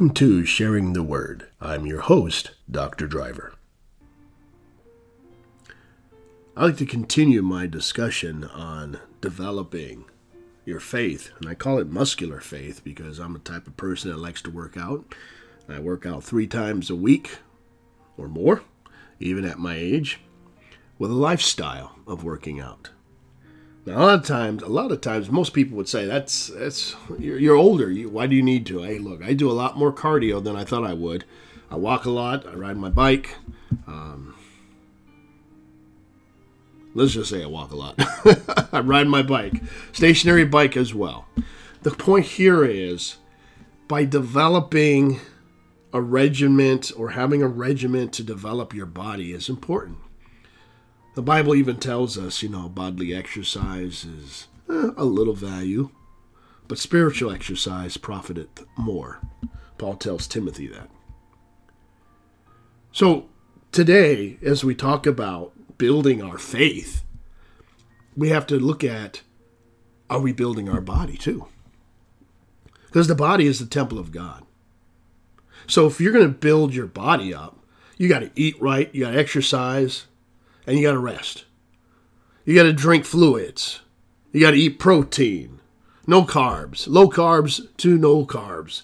Welcome to Sharing the Word. I'm your host, Dr. Driver. I'd like to continue my discussion on developing your faith, and I call it muscular faith because I'm a type of person that likes to work out. I work out three times a week or more, even at my age, with a lifestyle of working out. Now, a lot of times, a lot of times, most people would say that's that's you're, you're older. You, why do you need to? Hey, look, I do a lot more cardio than I thought I would. I walk a lot. I ride my bike. Um, let's just say I walk a lot. I ride my bike, stationary bike as well. The point here is by developing a regiment or having a regiment to develop your body is important. The Bible even tells us, you know, bodily exercise is eh, a little value, but spiritual exercise profiteth more. Paul tells Timothy that. So, today, as we talk about building our faith, we have to look at are we building our body too? Because the body is the temple of God. So, if you're going to build your body up, you got to eat right, you got to exercise, and you got to rest. You got to drink fluids. You got to eat protein. No carbs. Low carbs to no carbs.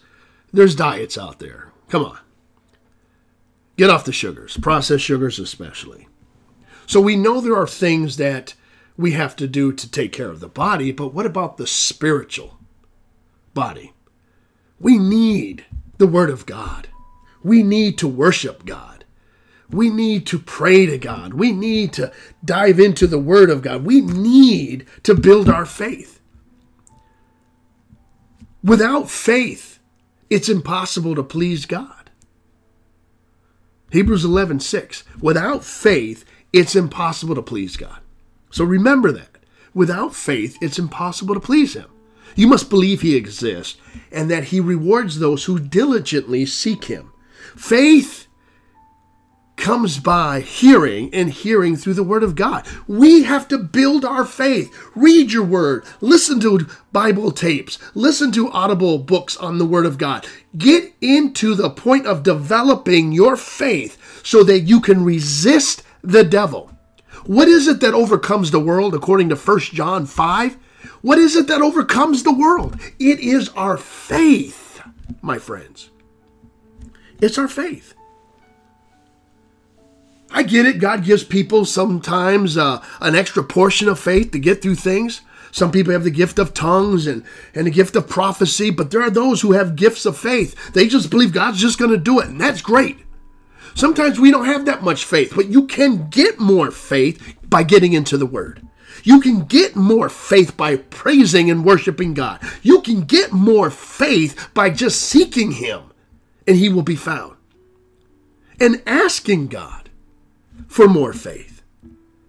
There's diets out there. Come on. Get off the sugars, processed sugars especially. So we know there are things that we have to do to take care of the body, but what about the spiritual body? We need the Word of God. We need to worship God. We need to pray to God. We need to dive into the Word of God. We need to build our faith. Without faith, it's impossible to please God. Hebrews 11, 6. Without faith, it's impossible to please God. So remember that. Without faith, it's impossible to please Him. You must believe He exists and that He rewards those who diligently seek Him. Faith comes by hearing and hearing through the Word of God. We have to build our faith. Read your Word, listen to Bible tapes, listen to audible books on the Word of God. Get into the point of developing your faith so that you can resist the devil. What is it that overcomes the world according to 1 John 5? What is it that overcomes the world? It is our faith, my friends. It's our faith. Get it. God gives people sometimes uh, an extra portion of faith to get through things. Some people have the gift of tongues and, and the gift of prophecy, but there are those who have gifts of faith. They just believe God's just going to do it, and that's great. Sometimes we don't have that much faith, but you can get more faith by getting into the Word. You can get more faith by praising and worshiping God. You can get more faith by just seeking Him, and He will be found. And asking God for more faith.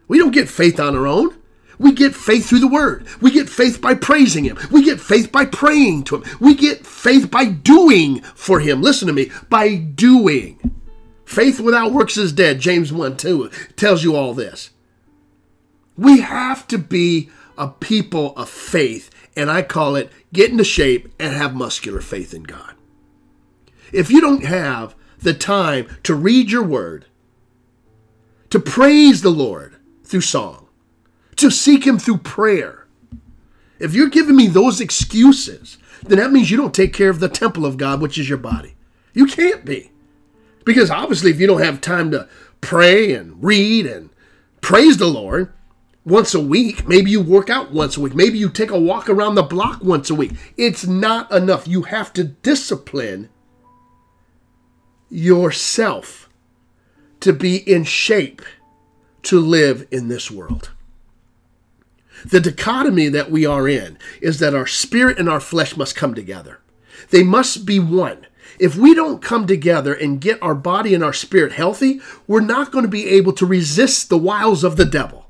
We don't get faith on our own. We get faith through the word. We get faith by praising him. We get faith by praying to him. We get faith by doing for him. Listen to me, by doing. Faith without works is dead. James 1 2 tells you all this. We have to be a people of faith, and I call it get into shape and have muscular faith in God. If you don't have the time to read your word, to praise the Lord through song, to seek Him through prayer. If you're giving me those excuses, then that means you don't take care of the temple of God, which is your body. You can't be. Because obviously, if you don't have time to pray and read and praise the Lord once a week, maybe you work out once a week, maybe you take a walk around the block once a week, it's not enough. You have to discipline yourself to be in shape to live in this world. The dichotomy that we are in is that our spirit and our flesh must come together. They must be one. If we don't come together and get our body and our spirit healthy, we're not going to be able to resist the wiles of the devil.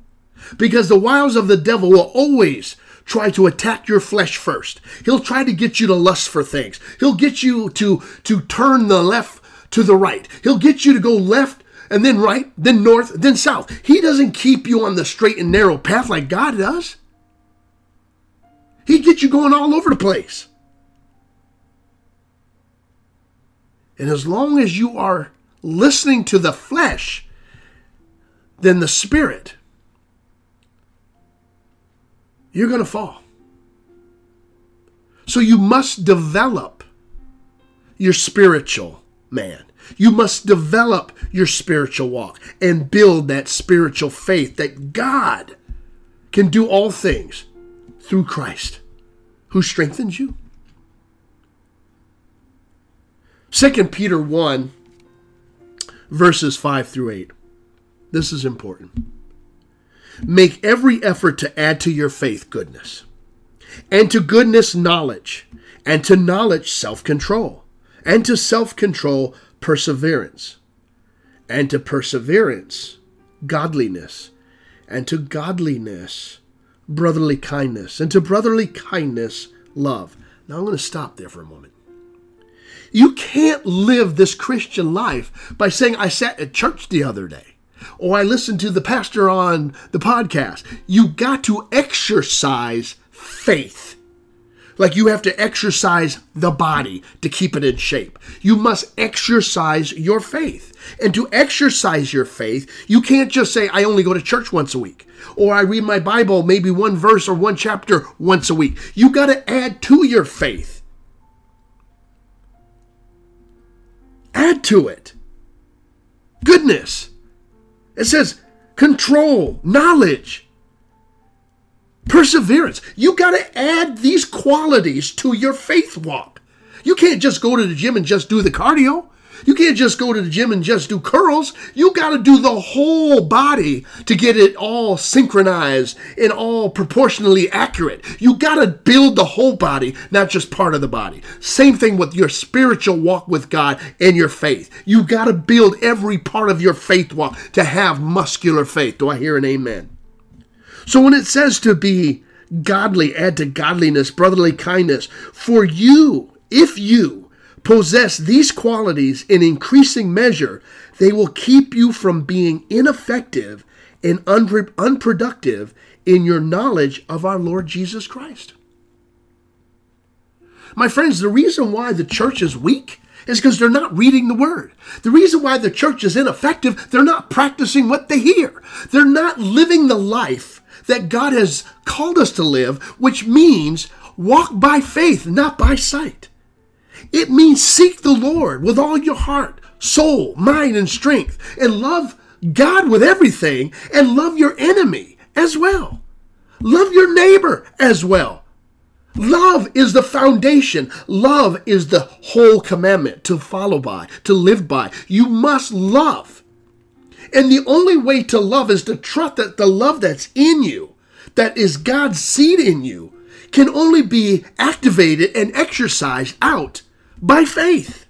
Because the wiles of the devil will always try to attack your flesh first. He'll try to get you to lust for things. He'll get you to to turn the left to the right. He'll get you to go left and then right, then north, then south. He doesn't keep you on the straight and narrow path like God does. He gets you going all over the place. And as long as you are listening to the flesh then the spirit, you're going to fall. So you must develop your spiritual man. You must develop your spiritual walk and build that spiritual faith that God can do all things through Christ who strengthens you. 2 Peter 1, verses 5 through 8. This is important. Make every effort to add to your faith goodness, and to goodness, knowledge, and to knowledge, self control, and to self control, perseverance, and to perseverance, godliness, and to godliness, brotherly kindness, and to brotherly kindness, love. Now I'm going to stop there for a moment. You can't live this Christian life by saying, I sat at church the other day or I listened to the pastor on the podcast. You got to exercise faith. Like you have to exercise the body to keep it in shape. You must exercise your faith. And to exercise your faith, you can't just say, I only go to church once a week, or I read my Bible, maybe one verse or one chapter once a week. You got to add to your faith. Add to it. Goodness. It says control, knowledge, perseverance. You got to add these qualities to your faith walk. You can't just go to the gym and just do the cardio. You can't just go to the gym and just do curls. You got to do the whole body to get it all synchronized and all proportionally accurate. You got to build the whole body, not just part of the body. Same thing with your spiritual walk with God and your faith. You got to build every part of your faith walk to have muscular faith. Do I hear an amen? So when it says to be godly, add to godliness, brotherly kindness, for you, if you, possess these qualities in increasing measure, they will keep you from being ineffective and unpro- unproductive in your knowledge of our Lord Jesus Christ. My friends, the reason why the church is weak is because they're not reading the word. The reason why the church is ineffective, they're not practicing what they hear. They're not living the life that God has called us to live, which means walk by faith, not by sight. It means seek the Lord with all your heart, soul, mind, and strength, and love God with everything, and love your enemy as well. Love your neighbor as well. Love is the foundation. Love is the whole commandment to follow by, to live by. You must love. And the only way to love is to trust that the love that's in you, that is God's seed in you, can only be activated and exercised out by faith.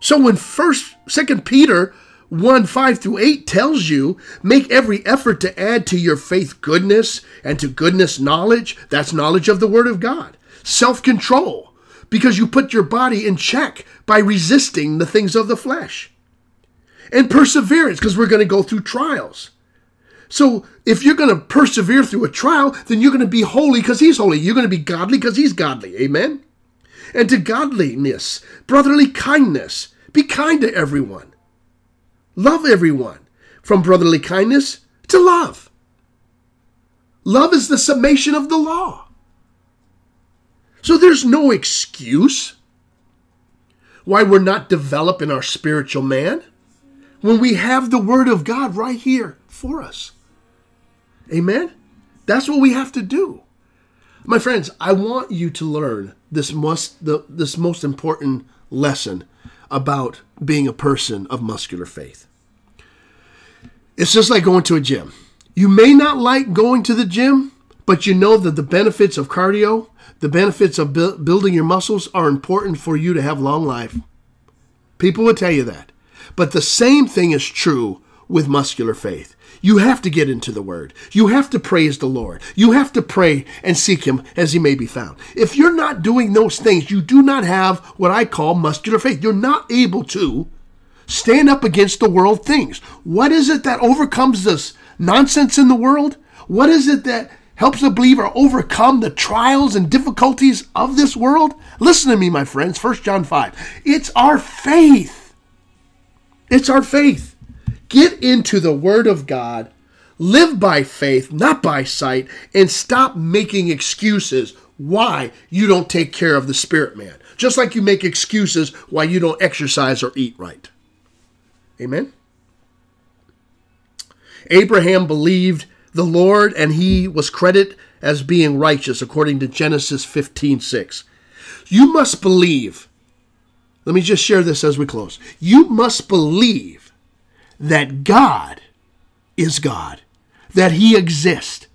So when first second Peter 1 5 through 8 tells you, make every effort to add to your faith goodness, and to goodness knowledge. That's knowledge of the Word of God. Self control, because you put your body in check by resisting the things of the flesh. And perseverance, because we're going to go through trials. So if you're going to persevere through a trial, then you're going to be holy because he's holy. You're going to be godly because he's godly. Amen? And to godliness, brotherly kindness. Be kind to everyone. Love everyone. From brotherly kindness to love. Love is the summation of the law. So there's no excuse why we're not developing our spiritual man when we have the Word of God right here for us. Amen? That's what we have to do. My friends, I want you to learn this most the, this most important lesson about being a person of muscular faith. It's just like going to a gym. You may not like going to the gym, but you know that the benefits of cardio, the benefits of bu- building your muscles are important for you to have long life. People will tell you that. But the same thing is true with muscular faith. You have to get into the Word. You have to praise the Lord. You have to pray and seek Him as He may be found. If you're not doing those things, you do not have what I call muscular faith. You're not able to stand up against the world things. What is it that overcomes this nonsense in the world? What is it that helps the believer overcome the trials and difficulties of this world? Listen to me, my friends. 1 John 5. It's our faith. It's our faith. Get into the Word of God, live by faith, not by sight, and stop making excuses why you don't take care of the spirit man. Just like you make excuses why you don't exercise or eat right. Amen? Abraham believed the Lord and he was credited as being righteous according to Genesis 15 6. You must believe. Let me just share this as we close. You must believe that God is God, that He exists,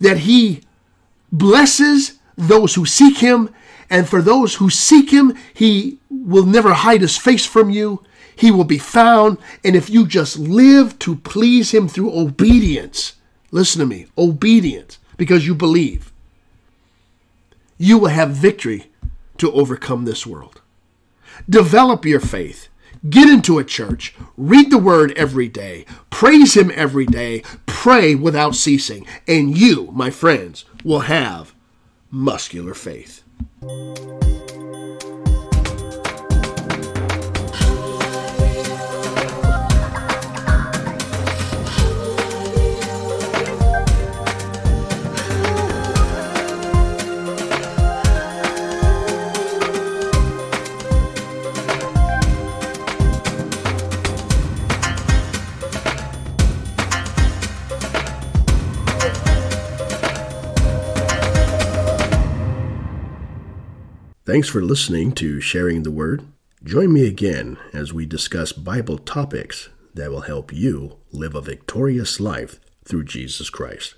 that He blesses those who seek Him, and for those who seek Him, He will never hide His face from you. He will be found, and if you just live to please Him through obedience, listen to me, obedience, because you believe, you will have victory to overcome this world. Develop your faith. Get into a church, read the word every day, praise Him every day, pray without ceasing, and you, my friends, will have muscular faith. Thanks for listening to Sharing the Word. Join me again as we discuss Bible topics that will help you live a victorious life through Jesus Christ.